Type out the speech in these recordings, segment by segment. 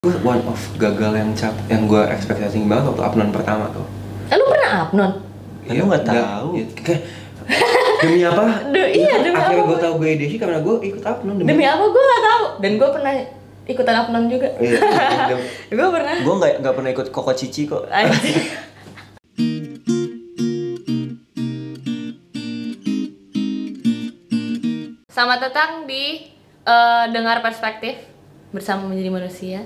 gue one of gagal yang cap yang gue ekspektasi banget waktu upload pertama tuh Eh, lu pernah upload? Kan lu nggak tahu. ya, kayak demi apa Du- iya, Itu demi akhirnya gue tahu gue edisi karena gue ikut upload Demi apa gue gak tahu. Dan gue pernah ikutan upload juga. Iya, demi- gue pernah. Gue nggak nggak pernah ikut koko cici kok. Selamat datang di eh, Dengar Perspektif bersama menjadi manusia.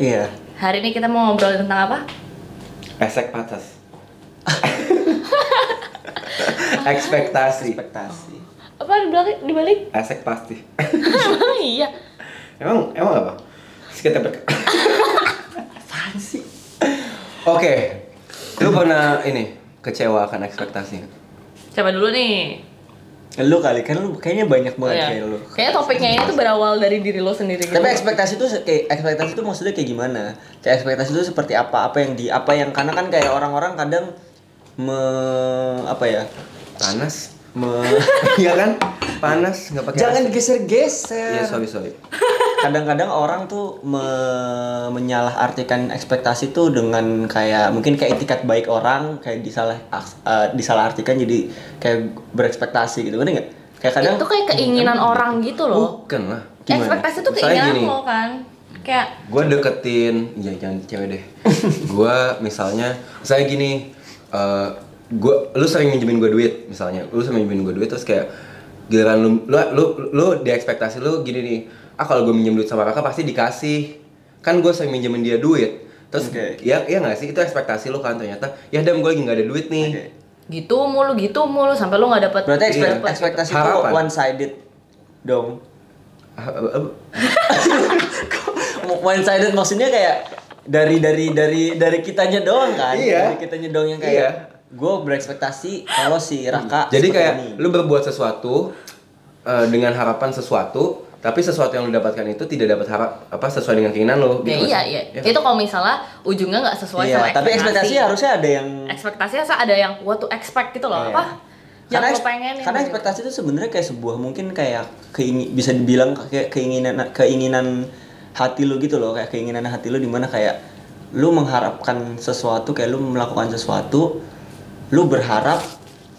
Iya. Hari ini kita mau ngobrol tentang apa? esek patas ekspektasi Ekspektasi. Apa dibalik? dibalik? esek pasti Emang iya. emang emang apa sekitar Apaan sih? oke lu pernah ini kecewa akan ekspektasi Coba dulu nih. Lu kali kan lu kayaknya banyak banget Iya. kayak lu. Kayaknya topiknya ini tuh berawal dari diri lo sendiri. Tapi gitu. ekspektasi itu kayak ekspektasi itu maksudnya kayak gimana? Kayak ekspektasi itu seperti apa? Apa yang di apa yang karena kan kayak orang-orang kadang me apa ya? panas me iya kan panas nggak pakai Jangan AC. digeser-geser. iya sorry sorry Kadang-kadang orang tuh me- menyalahartikan ekspektasi tuh dengan kayak mungkin kayak etikat baik orang kayak disalah uh, disalahartikan jadi kayak berekspektasi gitu, bener nggak? Kayak kadang itu kayak keinginan orang gitu loh. bukan lah Gimana? Ekspektasi tuh Misalnya keinginan gini. lo kan. Kayak gue deketin ya jangan cewek deh gue misalnya misalnya gini eh gue lu sering minjemin gue duit misalnya lu sering minjemin gue duit terus kayak giliran lu lu lu, lu di ekspektasi lu gini nih ah kalau gue minjem duit sama kakak pasti dikasih kan gue sering minjemin dia duit terus Oke. ya ya nggak sih itu ekspektasi lu kan ternyata ya dam gue lagi nggak ada duit nih Oke. gitu mulu gitu mulu sampai lo nggak dapet berarti ekspek- Iya. dapet. ekspektasi itu one sided dong. Ah, ah, ah, one sided maksudnya kayak dari dari dari dari kitanya doang kan Iya. dari kitanya doang yang kayak Iya. gue berekspektasi kalau si Raka Jadi kayak ini. lu berbuat sesuatu eh, dengan harapan sesuatu, tapi sesuatu yang lu dapatkan itu tidak dapat harap apa sesuai dengan keinginan lu. ya gitu iya nggak sih? iya Ya itu kalau misalnya ujungnya nggak sesuai iya, sama tapi ekspektasi harusnya ada yang ekspektasi harusnya ada yang what to expect gitu loh Iya. apa yang karena, lo pengen karena ekspektasi itu sebenarnya kayak sebuah mungkin kayak keingin bisa dibilang kayak keinginan keinginan hati lu gitu loh kayak keinginan hati lu di mana kayak lu mengharapkan sesuatu kayak lu melakukan sesuatu lu berharap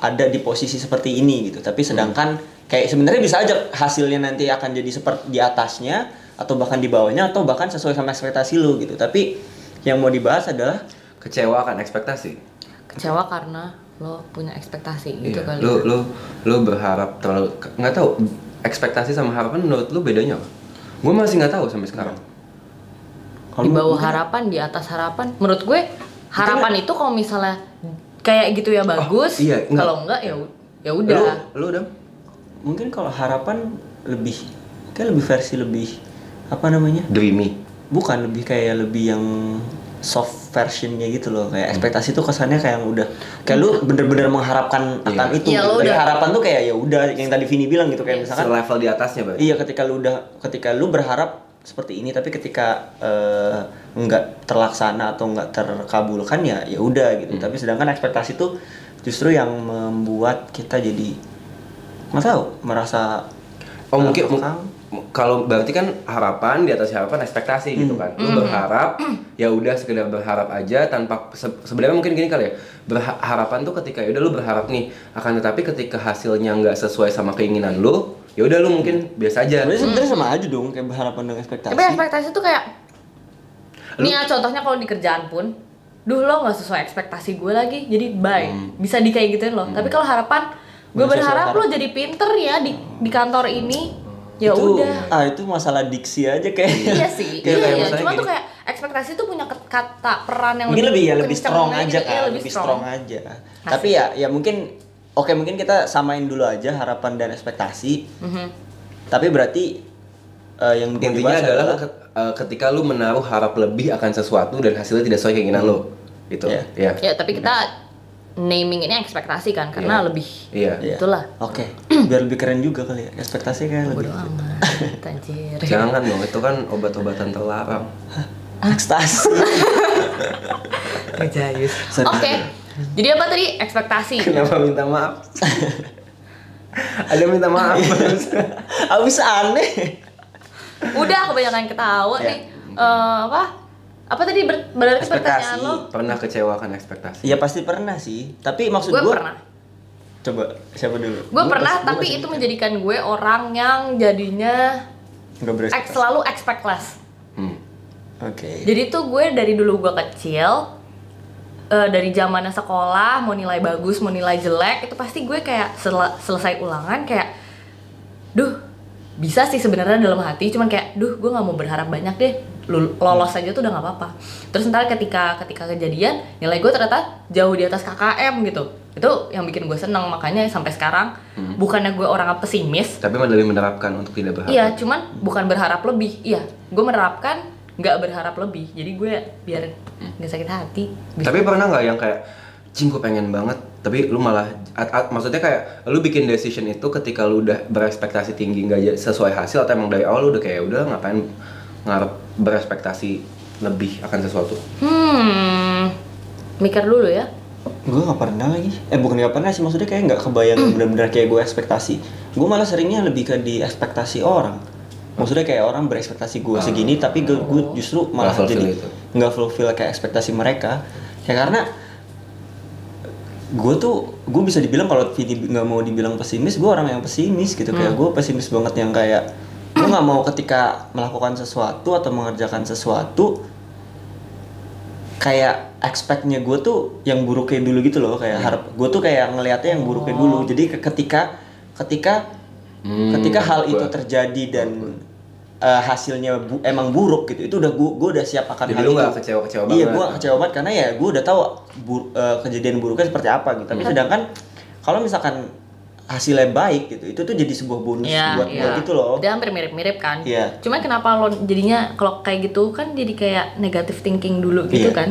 ada di posisi seperti ini gitu tapi sedangkan kayak sebenarnya bisa aja hasilnya nanti akan jadi seperti di atasnya atau bahkan di bawahnya atau bahkan sesuai sama ekspektasi lu gitu tapi yang mau dibahas adalah kecewa akan ekspektasi. kecewa karena lo punya ekspektasi gitu Iya. kali Lu lu lu berharap terlalu nggak tahu ekspektasi sama harapan menurut lu bedanya apa? Gue masih nggak tahu sampai sekarang. di bawah harapan di atas harapan menurut gue harapan itu kalau misalnya kayak gitu ya bagus iya, enggak. kalau enggak ya ya Lu udah lu udah mungkin kalau harapan lebih kayak lebih versi lebih apa namanya dreamy. bukan lebih kayak lebih yang soft versionnya gitu loh Hmm. kayak ekspektasi tuh kesannya kayak yang udah kayak lu bener-bener mengharapkan akan Iya. itu Iya, gitu. Tapi udah- harapan tuh kayak ya udah yang tadi Vini bilang gitu kayak misalkan Selevel di atasnya berarti. iya ketika lu udah ketika lu berharap seperti ini tapi ketika eh, nggak terlaksana atau nggak terkabulkan ya ya udah gitu Hmm. tapi sedangkan ekspektasi tuh justru yang membuat kita jadi nggak tahu merasa Oh mungkin kalau berarti kan harapan di atas harapan ekspektasi gitu kan. Lu berharap ya udah sekedar berharap aja tanpa se- sebenarnya mungkin gini kali ya. Berharapan tuh ketika ya udah lu berharap nih akan tetapi ketika hasilnya nggak sesuai sama keinginan lu, ya udah lu mungkin biasa aja. sebenarnya sebenarnya sama aja dong kayak berharapan dengan ekspektasi. Tapi ekspektasi tuh kayak nih ya contohnya kalau di kerjaan pun duh lo nggak sesuai ekspektasi gue lagi jadi bye. Bisa di kayak gituin lo. Tapi kalau harapan gue berharap lo jadi pinter ya di di kantor ini ya itu, udah ah itu masalah diksi aja kayak iya sih Kayak- iya, kayak iya. cuma tuh kayak ekspektasi tuh punya kata peran yang mungkin lebih ya lebih strong aja gitu. kan Iya, lebih, strong. aja tapi Asik. ya ya mungkin oke mungkin kita samain dulu aja harapan dan ekspektasi Mhm. tapi berarti eh, yang Intinya adalah eh, ketika lu menaruh harap lebih akan sesuatu dan hasilnya tidak sesuai keinginan lu. Gitu. Iya. Iya. ya tapi kita naming ini ekspektasi kan karena Iya. lebih Iya. Iya. itulah oke biar lebih keren juga kali ya ekspektasi kayak lebih bodo amat anjir Jangan dong, itu kan obat-obatan terlarang. ekstasi. Oke. Jadi apa tadi ekspektasi? Kenapa minta maaf? Ada minta maaf. abis aneh Udah kebanyakan ketawa Ya. nih. Eh, apa? Apa tadi ber- berarti Ekspektasi. pertanyaan lo? pernah kecewakan ekspektasi Iya pasti pernah sih. Tapi maksud Gue gue pernah. coba siapa dulu? Gue Gua pernah, gua tapi itu menjadikan gue orang yang jadinya ex- selalu expect less. hmm. Oke. Jadi tuh gue dari dulu gue kecil eh, dari zamannya sekolah mau nilai bagus mau nilai jelek itu pasti gue kayak sel- selesai ulangan kayak duh bisa sih sebenarnya dalam hati cuman kayak duh gue nggak mau berharap banyak deh lolos aja tuh udah nggak apa-apa terus ntar ketika ketika kejadian nilai gue ternyata jauh di atas KKM gitu itu yang bikin gue seneng makanya sampai sekarang bukannya gue orang pesimis tapi lebih menerapkan untuk tidak berharap Iya, cuman bukan berharap lebih. Iya, gue menerapkan nggak berharap lebih. Jadi gue biar nggak sakit hati. Bisa. Tapi pernah nggak yang kayak, cing gue pengen banget, tapi lu malah, at- at- maksudnya kayak lu bikin decision itu ketika lu udah berekspektasi tinggi nggak sesuai hasil atau emang dari awal lu udah kayak udah ngapain ngarep berekspektasi lebih akan sesuatu? Hmm, mikir dulu ya. Gue gak pernah lagi. Eh bukan gak pernah sih, maksudnya kayak gak kebayang bener-bener kayak gue ekspektasi. Gue malah seringnya lebih ke di ekspektasi orang. Maksudnya kayak orang berekspektasi gue segini, tapi gue, gue justru malah fulfill jadi itu. nggak fulfill kayak ekspektasi mereka. Ya karena gue tuh gue bisa dibilang kalau Vini nggak mau dibilang pesimis, gue orang yang pesimis gitu. Kayak gue pesimis banget yang kayak nggak mau ketika melakukan sesuatu atau mengerjakan sesuatu kayak expectnya gue tuh yang buruknya dulu gitu loh kayak harap gue tuh kayak ngelihatnya yang buruknya dulu. Jadi ke- ketika ketika Hmm, ketika hal itu gua- terjadi dan eh, hasilnya bu- emang buruk gitu itu udah gue gue udah siap akan Jadi hal lu itu. nggak kecewa-kecewa iya banget. gue kecewa banget karena ya gue udah tahu bur- eh, kejadian buruknya seperti apa gitu. Tapi sedangkan kalau misalkan hasilnya baik gitu itu tuh jadi sebuah bonus Iya, buat iya. gue gitu loh Dia hampir mirip-mirip kan. Iya. Cuman kenapa lo jadinya kalau kayak gitu kan jadi kayak negative thinking dulu gitu Iya. kan?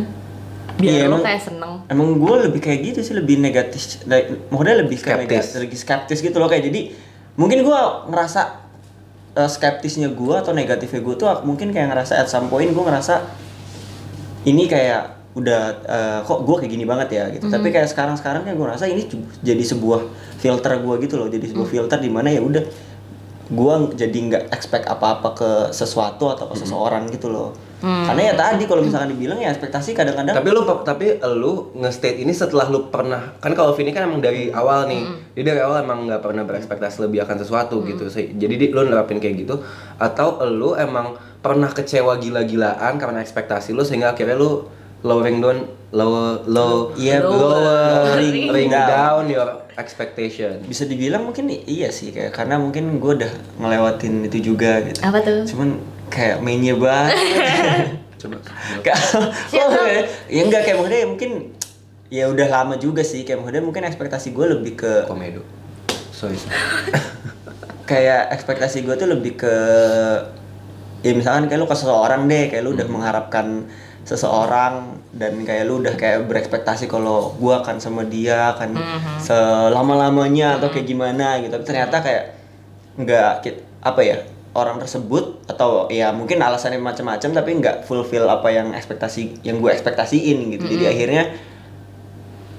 Biar Iya, lo emang- kayak seneng. Emang gue lebih kayak gitu sih, lebih negatif, maksudnya lebih kayak Skeptis. negatif, lebih skeptis gitu loh kayak jadi mungkin gue ngerasa uh, skeptisnya gue atau negatifnya gue tuh mungkin kayak ngerasa at some point gue ngerasa ini kayak udah uh, kok gue kayak gini banget ya gitu. Tapi kayak sekarang sekarang kayak gue ngerasa ini jadi sebuah filter gue gitu loh, jadi sebuah filter di mana ya udah gue jadi nggak expect apa-apa ke sesuatu atau ke seseorang gitu loh. Karena ya tadi kalau misalkan dibilang ya ekspektasi kadang-kadang Tapi lu tapi lu nge-state ini setelah lu pernah kan kalau Vini kan emang dari awal nih. Dia dari awal emang nggak pernah berekspektasi lebih akan sesuatu gitu. Se- Jadi di- lu nerapin kayak gitu? Atau lu emang pernah kecewa gila-gilaan karena ekspektasi lu sehingga akhirnya lu lowering down low low Iya, lowering lowering down. down. your expectation. bisa dibilang mungkin iya sih kayak karena mungkin gue udah ngelewatin itu juga gitu Apa tuh? cuman kayak mainnya banget Coba. Kayak- Siapa? oh, ya, ya enggak kayak maksudnya mungkin ya udah lama juga sih kayak maksudnya mungkin ekspektasi gue lebih ke Komedo. Sorry. sorry. kayak ekspektasi gue tuh lebih ke ya misalkan kayak lu ke seseorang deh kayak lu udah mengharapkan seseorang dan kayak lu udah kayak berekspektasi kalau gue akan sama dia akan selama lamanya atau kayak gimana gitu. Tapi ternyata kayak nggak apa ya orang tersebut atau ya mungkin alasannya macam-macam tapi nggak fulfill apa yang ekspektasi yang gue ekspektasiin gitu. Jadi akhirnya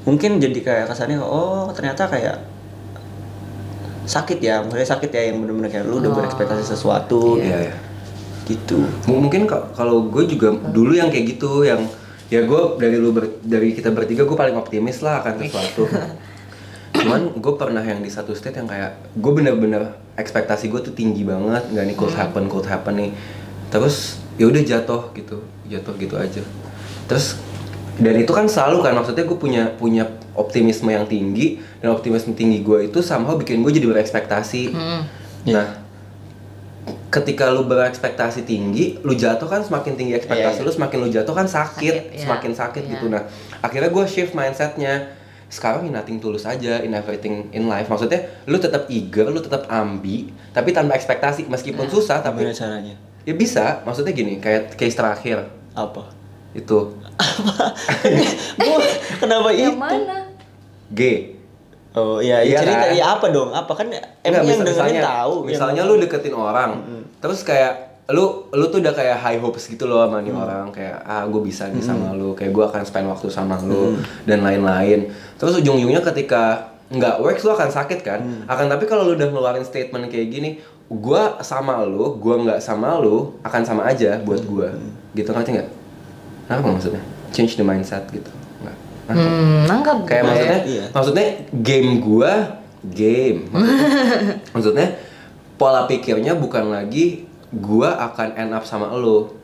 mungkin jadi kayak kesannya oh ternyata kayak sakit ya. Maksudnya sakit ya yang bener-bener kayak lu udah berekspektasi sesuatu Iya, iya. Gitu. M- mungkin ka- kalau gue juga dulu yang kayak gitu yang ya gue dari lu ber- dari kita bertiga gue paling optimis lah akan sesuatu. Cuman gue pernah yang di satu state yang kayak gue bener-bener ekspektasi gue tuh tinggi banget nggak nih could happen could happen nih. Terus ya udah jatuh gitu jatuh gitu aja. Terus dan itu kan selalu kan maksudnya gue punya punya optimisme yang tinggi dan optimisme tinggi gue itu somehow bikin gue jadi berekspektasi. Nah ketika lu berekspektasi tinggi, lu jatuh kan semakin tinggi ekspektasi Iya, iya. lu, semakin lu jatuh kan sakit, Sakit, iya. semakin sakit Iya. gitu. Nah, akhirnya gue shift mindsetnya. Sekarang in nothing tulus aja in everything in life. Maksudnya lu tetap eager, lu tetap ambi, tapi tanpa ekspektasi. Meskipun susah, tapi gimana caranya ya bisa. Maksudnya gini, kayak case terakhir apa itu gua kenapa Yang itu mana? G. oh iya Iya iya cerita kan? ya apa dong apa kan emang yang dengerin tahu Misalnya lu deketin orang, terus kayak lu lu tuh udah kayak high hopes gitu loh sama Hmm. nih orang kayak ah gue bisa nih sama lu kayak gue akan spend waktu sama lu dan lain-lain terus ujung-ujungnya ketika nggak works lu akan sakit kan Hmm. akan tapi kalau lu udah ngeluarin statement kayak gini gue sama lu gue nggak sama lu akan sama aja buat gue Hmm. gitu ngerti nggak Apa maksudnya? Change the mindset gitu. Hmm, nangkap Kayak gue. maksudnya, iya. maksudnya game gua game. Maksudnya, maksudnya pola pikirnya bukan lagi gua akan end up sama lo.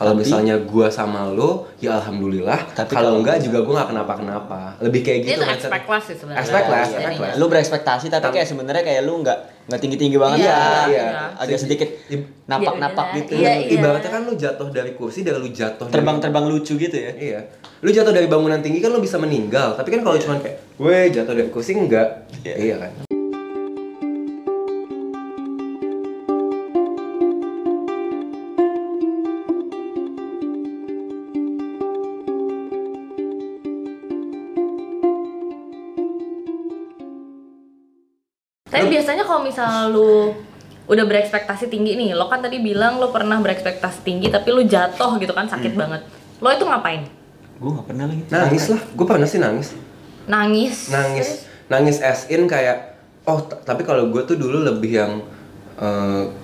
Kalau misalnya gua sama lo, ya alhamdulillah. Tapi kalau enggak juga gua nggak kenapa-kenapa. Lebih kayak gitu. itu expect sih sebenarnya. Expect expect less. lu berekspektasi tapi kayak sebenarnya kayak lu nggak nggak tinggi tinggi banget Iya, ya iya. agak sedikit Ib- napak napak Iya, gitu iya, iya. Ibaratnya kan lu jatuh dari kursi, dari lu jatuh dari- terbang terbang lucu gitu ya Iya. Lu jatuh dari bangunan tinggi kan lu bisa meninggal. Tapi kan kalau cuma kayak, weh jatuh dari kursi enggak. Iya. Iya kan. Tapi biasanya kalau misalnya lu udah berekspektasi tinggi nih, lo kan tadi bilang lo pernah berekspektasi tinggi tapi lu jatuh gitu kan sakit Hmm. banget. Lo itu ngapain? gue nggak pernah lagi Nangis lah. Gue pernah sih nangis. Nangis. Nangis. Nangis as in kayak, oh tapi kalau gue tuh dulu lebih yang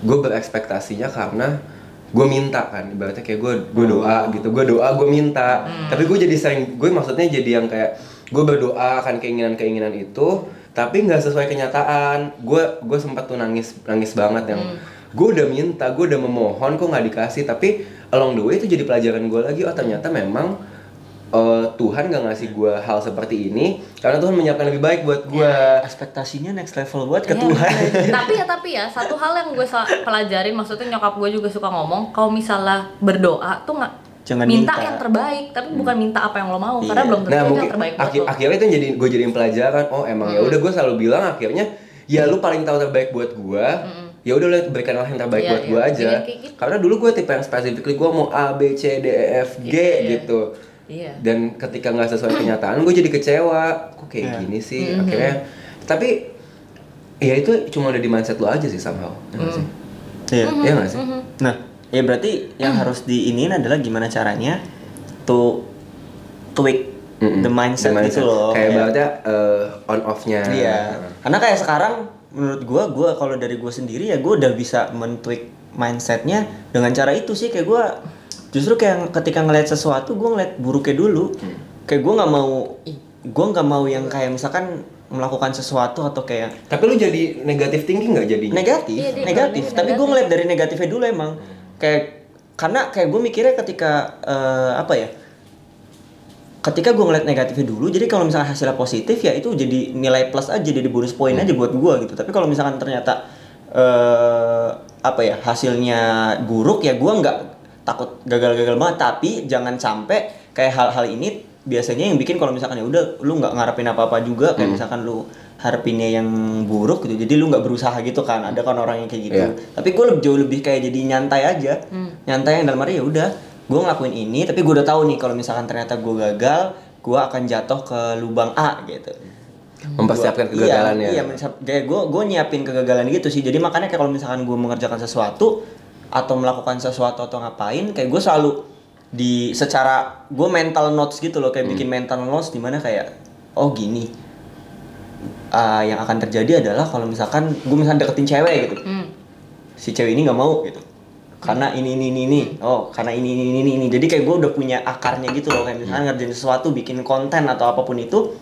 gue berekspektasinya karena gue minta kan ibaratnya kayak gue gue doa gitu gue doa gue minta tapi gue jadi sering gue maksudnya jadi yang kayak gue berdoa akan keinginan keinginan itu tapi nggak sesuai kenyataan. Gue gue sempat tuh nangis nangis banget yang gue udah minta gue udah memohon kok nggak dikasih. Tapi along the way itu jadi pelajaran gue lagi oh ternyata memang eh, Tuhan gak ngasih gue hal seperti ini karena Tuhan menyiapkan lebih baik buat gue ekspektasinya next level buat ke Iya. Tuhan. tapi ya tapi ya satu hal yang gue pelajarin maksudnya nyokap gue juga suka ngomong kalau misalnya berdoa tuh nggak Jangan minta, minta. yang terbaik tapi bukan minta apa yang lo mau karena Iya. belum tentu Nah mungkin yang terbaik buat akhi- lo akhirnya itu yang jadi gue jadiin pelajaran. Oh emang ya udah gue selalu bilang akhirnya ya lu paling tahu terbaik buat gue. Ya udah lu berikanlah yang terbaik Iya, buat iya. gue aja. Kayak gitu. Karena dulu gue tipe yang spesifik gue mau A B C D E F G Iya, iya. gitu. iya Dan ketika nggak sesuai kenyataan gue jadi kecewa. Kok kayak Iya. gini sih Mhm. akhirnya. Tapi ya itu cuma ada di mindset lu aja sih somehow. Ya nggak sih? Iya. Iya nggak sih? Nah, ya berarti yang harus diinin adalah gimana caranya to tweak Mm-mm. the mindset, The gitu loh. Kayak ibaratnya eh, on off-nya. Iya. Karena kayak sekarang menurut gua, gua kalau dari gua sendiri ya gua udah bisa men-tweak mindsetnya dengan cara itu sih kayak gua justru kayak ketika ngeliat sesuatu gua ngeliat buruknya dulu. Hmm. Kayak gua nggak mau gua nggak mau yang kayak misalkan melakukan sesuatu atau kayak Tapi lu jadi negatif tinggi nggak jadinya? negatif, Iya, negatif. Tapi gue ngeliat dari negatifnya dulu emang. Kayak karena kayak gue mikirnya ketika eh, apa ya? Ketika gue ngeliat negatifnya dulu, jadi kalau misalnya hasilnya positif ya itu jadi nilai plus aja, jadi bonus poin aja buat gue gitu. Tapi kalau misalkan ternyata eh apa ya hasilnya buruk ya gue nggak takut gagal-gagal banget. Tapi jangan sampai kayak hal-hal ini biasanya yang bikin kalau misalkan ya udah lu nggak ngarepin apa-apa juga kayak misalkan lu harapinnya yang buruk gitu jadi lu nggak berusaha gitu kan ada kan orang yang kayak gitu. Iya. tapi gue lebih jauh lebih kayak jadi nyantai aja. Nyantai yang dalam arti ya udah gue ngelakuin ini tapi gue udah tahu nih kalau misalkan ternyata gue gagal gue akan jatuh ke lubang A gitu. Mempersiapkan Gua- kegagalannya. iya, iya mensiap- kayak gue gue nyiapin kegagalan gitu sih. Jadi makanya kayak kalau misalkan gue mengerjakan sesuatu atau melakukan sesuatu atau ngapain kayak gue selalu di secara gue mental notes gitu loh kayak bikin mental notes di mana kayak oh gini Ah, yang akan terjadi adalah kalau misalkan gue misalkan deketin cewek gitu. Hmm. si cewek ini nggak mau gitu. Karena ini ini ini ini. Oh karena ini ini ini ini jadi kayak gue udah punya akarnya gitu loh kayak misalkan ngerjain sesuatu bikin konten atau apa pun itu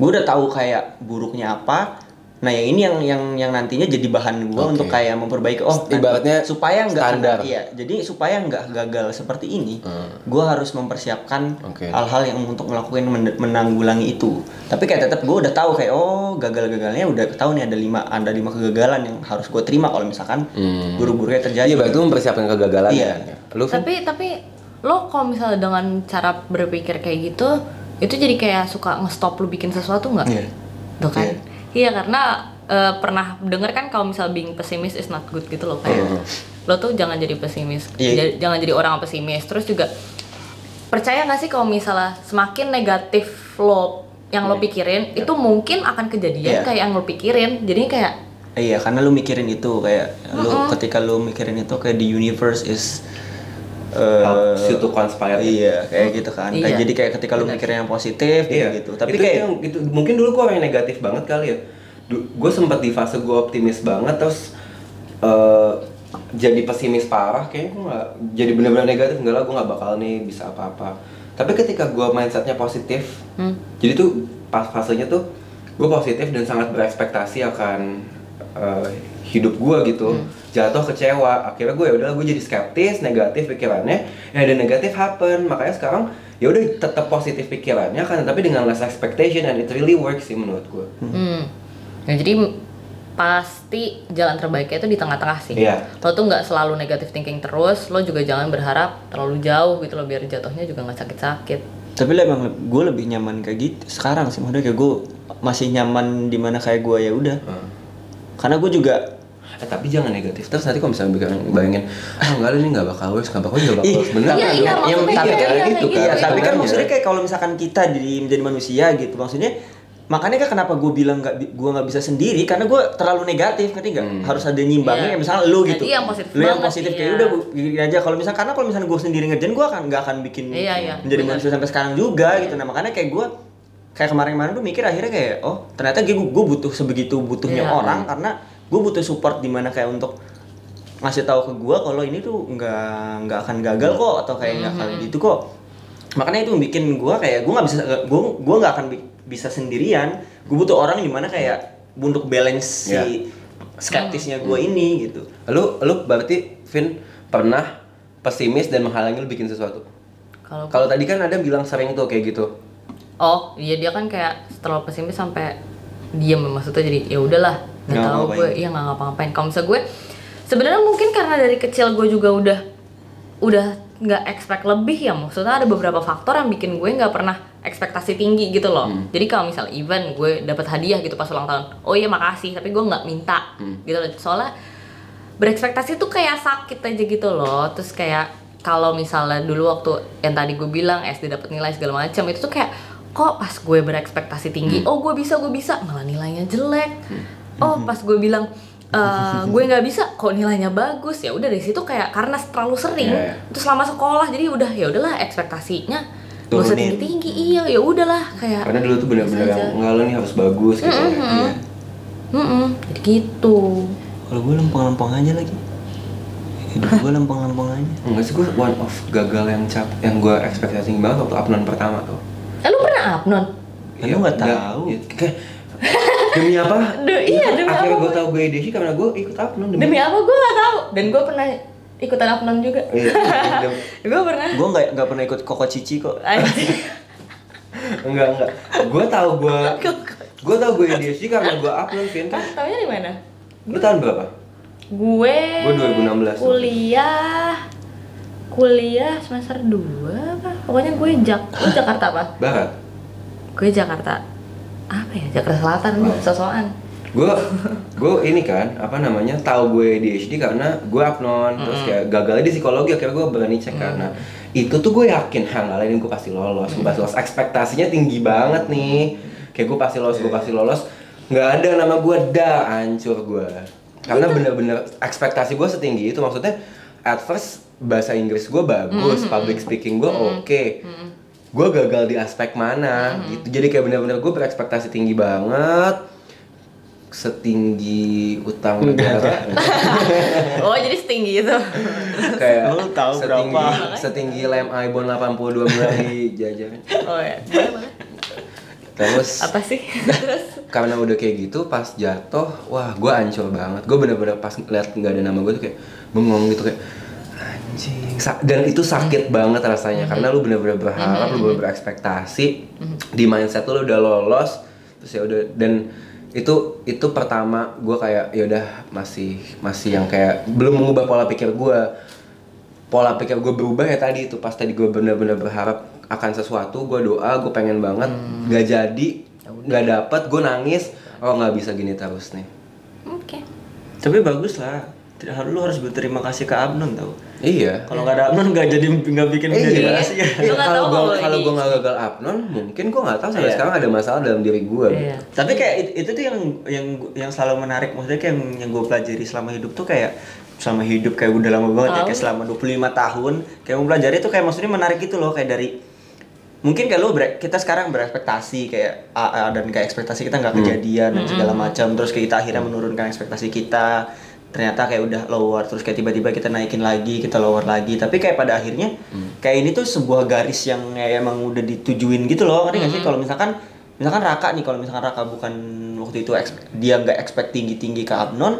gue udah tahu kayak buruknya apa nah yang ini yang yang yang nantinya jadi bahan gue Oke. untuk kayak memperbaiki oh nanti- Ibaratnya supaya nggak standar. iya jadi supaya nggak gagal seperti ini Hmm. gue harus mempersiapkan hal-hal yang untuk melakukan men- menanggulangi itu tapi kayak tetap gue udah tahu kayak oh gagal-gagalnya udah tahu nih ada lima ada lima kegagalan yang harus gue terima kalau misalkan Hmm. buruk-buruknya terjadi Iya, berarti mempersiapkan kegagalan Iya. kan? Lu kan? tapi tapi lo kalau misalnya dengan cara berpikir kayak gitu itu jadi kayak suka ngestop lu bikin sesuatu nggak Iya. Tuh kan Iya. Iya karena eh, pernah denger kan kalau misal being pesimis is not good gitu loh kayak lo tuh jangan jadi pesimis Iya. Ja- jangan jadi orang pesimis. Terus juga percaya nggak sih kalau misalnya semakin negatif lo yang lo pikirin itu mungkin akan kejadian Iya. kayak yang lo pikirin. Jadi kayak iya karena lu mikirin itu kayak lu ketika lu mikirin itu kayak the universe is eh, you to conspire. iya kayak gitu kan Kayak Iya. jadi kayak ketika lu Benar. mikirin yang positif gitu, Iya, gitu. tapi itu kayak yang itu mungkin dulu gue orang yang negatif banget kali ya. gue sempat di fase gue optimis banget terus eh jadi pesimis parah kayaknya gue nggak jadi bener-bener negatif enggak lah gue nggak bakal nih bisa apa-apa tapi ketika gue mindsetnya positif Hmm. jadi tuh pas fasenya tuh gue positif dan sangat berekspektasi akan eh, hidup gue gitu jatuh kecewa akhirnya gue ya udah gue jadi skeptis negatif pikirannya ya ada negatif happen makanya sekarang ya udah tetap positif pikirannya kan tapi dengan less expectation and it really works sih menurut gue Hmm. Ya, jadi pasti jalan terbaiknya itu di tengah-tengah sih. Iya. Lo tuh nggak selalu negative thinking terus, lo juga jangan berharap terlalu jauh gitu lo biar jatuhnya juga nggak sakit-sakit. tapi lah emang gue lebih nyaman kayak gitu sekarang sih maksudnya kayak gue masih nyaman di mana kayak gue ya udah Hmm. Karena gue juga Eh, tapi jangan negatif. Terus nanti kalau misalnya bayangin, bayangin ah enggak ini nggak bakal works nggak bakal nggak bakal bener iya, kan? iya, yang maksudnya mikir iya, kayak iya, gitu kayak kan. Iya, gitu. tapi kan maksudnya kayak kalau misalkan kita di menjadi manusia gitu, maksudnya makanya kan kenapa gue bilang nggak gue nggak bisa sendiri? Karena gue terlalu negatif ngerti nggak? Hmm. harus ada nyimbangnya Iya. kayak misalnya lu gitu. Jadi yang positif lu yang positif iya. kayak udah gua gini aja. Kalau misalnya karena kalau misalnya gue sendiri ngerjain gue akan nggak akan bikin Iya, iya, menjadi manusia sampai sekarang juga gitu. Nah makanya kayak gue kayak kemarin-kemarin tuh mikir akhirnya kayak oh ternyata gue gue butuh sebegitu butuhnya Iya. orang karena gue butuh support di mana kayak untuk ngasih tahu ke gue kalau ini tuh nggak nggak akan gagal kok atau kayak nggak akan gitu kok. Makanya itu bikin gue kayak gue nggak bisa gue gue nggak akan bi- bisa sendirian. Gue butuh orang di mana kayak untuk balance Iya. si skeptisnya gue ini gitu. Lu lu berarti Vin pernah pesimis dan menghalangi lu bikin sesuatu? Kalau kalau tadi kan ada bilang sering tuh kayak gitu oh iya dia kan kayak terlalu pesimis sampai diem maksudnya jadi ya udahlah nggak tahu gue iya nggak ngapa-ngapain. Kalau misalnya gue sebenarnya mungkin karena dari kecil gue juga udah udah nggak expect lebih ya maksudnya ada beberapa faktor yang bikin gue nggak pernah ekspektasi tinggi gitu loh. Jadi kalau misalnya event gue dapat hadiah gitu pas ulang tahun oh iya makasih tapi gue nggak minta. Gitu loh. Soalnya berekspektasi tuh kayak sakit aja gitu loh. Terus kayak kalau misalnya dulu waktu yang tadi gue bilang SD dapat nilai segala macam itu tuh kayak kok pas gue berekspektasi tinggi oh gue bisa gue bisa malah nilainya jelek. Oh pas gue bilang eh, gue nggak bisa kok nilainya bagus? Ya udah dari situ kayak karena terlalu sering Iya, iya. terus selama sekolah jadi udah ya udahlah ekspektasinya gak usah tinggi tinggi iya ya udahlah kayak karena dulu tuh bener-bener biasa yang aja. enggak lu nih harus bagus gitu Mm-mm. Iya. Mm-mm, jadi gitu. Kalau gue lempeng-lempeng aja lagi. Hidup gue lempeng-lempeng aja. Enggak sih gue one of gagal yang cap yang gue ekspektasi banget waktu upload pertama tuh upload Kan lu nggak tahu. iya, kayak demi apa? Duh, iya, demi Akhirnya apa? gue tahu gue edisi karena gue ikut upload demi apa gue nggak tahu dan gue pernah ikutan upload juga Iya, demi- gue pernah gue nggak nggak pernah ikut koko cici kok enggak enggak. Gue tahu gue gue tahu gue edisi karena gue upload Vin kan. Hah, taunya di mana Lu tahun berapa? gue Gue 2016 tuh. kuliah kuliah semester 2 apa pokoknya gue Jak lu Jakarta apa Barat. Gue Jakarta apa ya? Jakarta Selatan Oh. sosokan. Gue gue ini kan apa namanya tahu gue ADHD karena gue upload terus kayak gagalnya di psikologi akhirnya gue berani cek karena itu tuh gue yakin hal ini gue pasti lolos. Gue pasti lolos. Ekspektasinya tinggi banget nih. Kayak gue pasti lolos gue pasti lolos. Nggak ada nama gue dah hancur gue karena bener-bener ekspektasi gue setinggi itu maksudnya at first bahasa Inggris gue bagus public speaking gue oke gue gagal di aspek mana gitu. Jadi kayak bener-bener gue berekspektasi tinggi banget setinggi utang negara. Oh jadi setinggi itu. Kayak Lu tahu setinggi berapa? setinggi lem iPhone 82 mulai jajan. Oh ya boleh terus apa sih? Terus? karena udah kayak gitu pas jatuh wah gue hancur banget. Gue bener-bener pas lihat nggak ada nama gue tuh kayak bengong gitu kayak anjing. Sa- dan itu sakit banget rasanya karena lu bener-bener berharap lu bener-bener berekspektasi di mindset lu udah lolos terus ya udah dan itu itu pertama gue kayak ya udah masih masih yang kayak belum mengubah pola pikir gue pola pikir gue berubah ya tadi itu pas tadi gue bener-bener berharap akan sesuatu gue doa gue pengen banget nggak jadi nggak dapet gue nangis oh nggak bisa gini terus nih. Oke. Tapi bagus lah lu harus berterima kasih ke Abnon tau. Iya. Kalau nggak ada Abnon nggak jadi nggak bikin Eh, jadi iya, rahasia Lu nggak kalau gue kalau gue nggak gagal upnon, mungkin gue nggak tahu sampai Iya. sekarang ada masalah dalam diri gue. iya. Tapi kayak it- itu tuh yang yang yang selalu menarik maksudnya kayak yang, yang gue pelajari selama hidup tuh kayak selama hidup kayak udah lama banget ya kayak selama 25 tahun kayak gue pelajari tuh kayak maksudnya menarik gitu loh kayak dari mungkin kayak lo ber- kita sekarang berekspektasi kayak dan kayak ekspektasi kita nggak kejadian dan segala macam terus kayak kita akhirnya menurunkan ekspektasi kita ternyata kayak udah lower terus kayak tiba-tiba kita naikin lagi kita lower lagi. Tapi kayak pada akhirnya kayak ini tuh sebuah garis yang kayak emang udah ditujuin gitu loh. Ngerti nggak sih? Kalau misalkan misalkan Raka nih kalau misalkan Raka bukan waktu itu dia nggak expect tinggi tinggi ke Abnon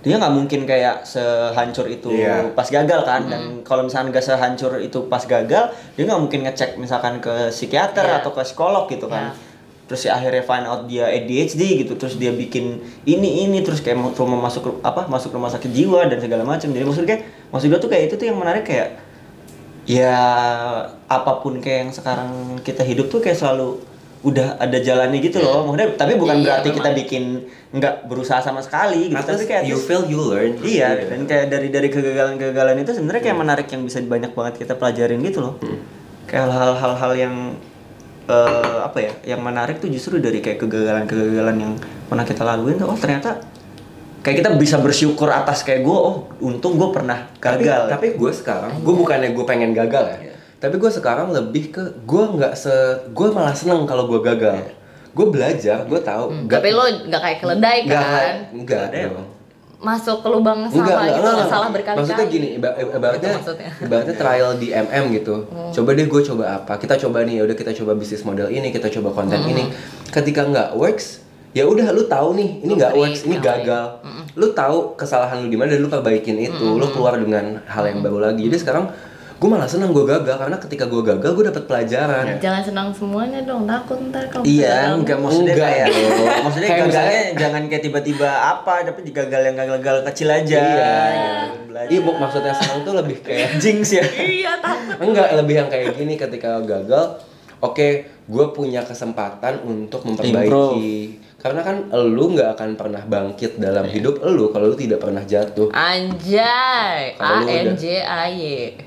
dia nggak mungkin kayak sehancur itu Iya. pas gagal kan. Dan kalau misalkan nggak sehancur itu pas gagal dia nggak mungkin ngecek misalkan ke psikiater Iya. atau ke psikolog gitu kan. Iya. Terus ya akhirnya find out dia ADHD gitu terus dia bikin ini ini terus kayak mau rumah masuk apa masuk rumah sakit jiwa dan segala macam jadi maksudnya maksud gue tuh kayak itu tuh yang menarik kayak ya apa pun kayak yang sekarang kita hidup tuh kayak selalu udah ada jalannya gitu loh. Maksudnya tapi bukan Iya, berarti kita bikin nggak berusaha sama sekali gitu tapi kayak you fail you learn. Iya, dan kayak dari dari kegagalan-kegagalan itu sebenarnya kayak menarik yang bisa banyak banget kita pelajarin gitu loh. Kayak hal-hal hal yang eh, apa ya, yang menarik tuh justru dari kayak kegagalan-kegagalan yang pernah kita laluin tuh, oh ternyata kayak kita bisa bersyukur atas kayak gue, oh untung gue pernah tapi gagal. tapi gue sekarang gue bukannya gue pengen gagal ya Iya. tapi gue sekarang lebih ke gue nggak se gue malah seneng kalau gue gagal Iya. gue belajar gue tahu Hmm, nggak- tapi lo nggak kayak keledai nggak kan enggak Keledai dong. Masuk ke lubang Enggak, salah enggak, gitu enggak, salah enggak. berkali-kali Maksudnya gini, iba- ibaratnya, maksudnya. Hmm. ibaratnya trial di MM gitu. Coba deh gue coba apa? Kita coba nih, ya udah kita coba bisnis model ini, kita coba konten Hmm. ini. Ketika nggak works, ya udah lu tahu nih, ini nggak works, ini lain. gagal. Lu tahu kesalahan lu di mana dan lu perbaikin itu, lu keluar dengan hal yang baru lagi. Jadi sekarang gue malah senang gue gagal karena ketika gue gagal gue dapet pelajaran. jangan senang semuanya dong takut ntar kalau Iya, gagal. enggak maksudnya Enggak kayak dong. maksudnya Kayak gagalnya misalnya- jangan kayak tiba-tiba apa, tapi gagal yang gagal-gagal kecil aja. Iya. Iya, bu- maksudnya senang tuh lebih kayak jinx ya. iya takut Enggak, lebih yang kayak gini ketika gagal, oke, gue punya kesempatan untuk memperbaiki. Karena kan lu nggak akan pernah bangkit dalam hidup lu kalau lu tidak pernah jatuh. anjay A N J A Y